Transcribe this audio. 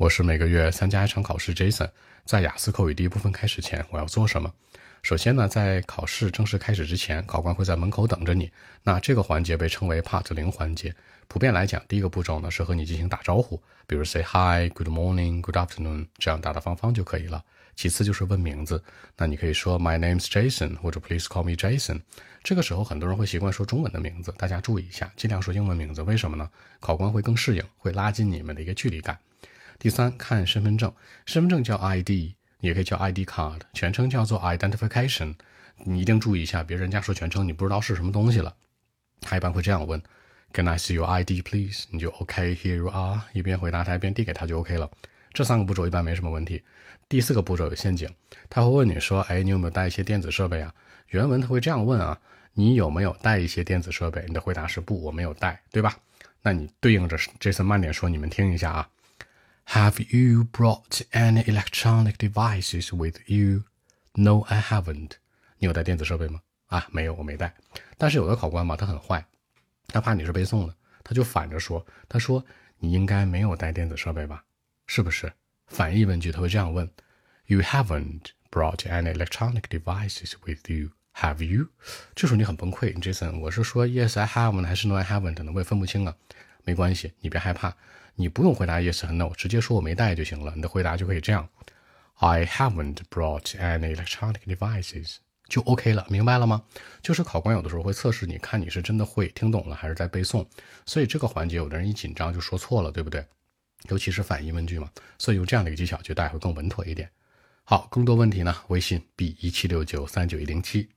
我是每个月参加一场考试，Jason。在雅思口语第一部分开始前，我要做什么？首先呢，在考试正式开始之前，考官会在门口等着你。那这个环节被称为 Part 零环节。普遍来讲，第一个步骤呢是和你进行打招呼，比如 Say Hi, Good morning, Good afternoon，这样大大方方就可以了。其次就是问名字，那你可以说 My name's Jason，或者 Please call me Jason。这个时候很多人会习惯说中文的名字，大家注意一下，尽量说英文名字。为什么呢？考官会更适应，会拉近你们的一个距离感。第三，看身份证，身份证叫 ID，也可以叫 ID card，全称叫做 identification。你一定注意一下，别人家说全称，你不知道是什么东西了。他一般会这样问：Can I see your ID, please？你就 OK，Here you are，一边回答他一边递给他就 OK 了。这三个步骤一般没什么问题。第四个步骤有陷阱，他会问你说：哎，你有没有带一些电子设备啊？原文他会这样问啊：你有没有带一些电子设备？你的回答是不，我没有带，对吧？那你对应着这次慢点说，你们听一下啊。Have you brought any electronic devices with you? No, I haven't. 你有带电子设备吗？啊，没有，我没带。但是有的考官嘛，他很坏，他怕你是背诵的，他就反着说，他说你应该没有带电子设备吧？是不是？反义问句他会这样问：You haven't brought any electronic devices with you, have you？这时候你很崩溃，Jason，我是说 Yes, I have 呢，还是 No, I haven't 呢？我也分不清啊。没关系，你别害怕。你不用回答 yes 和 no，直接说我没带就行了。你的回答就可以这样：I haven't brought any electronic devices，就 OK 了，明白了吗？就是考官有的时候会测试你看你是真的会听懂了还是在背诵，所以这个环节有的人一紧张就说错了，对不对？尤其是反义问句嘛，所以用这样的一个技巧去带会更稳妥一点。好，更多问题呢？微信 b 一七六九三九一零七。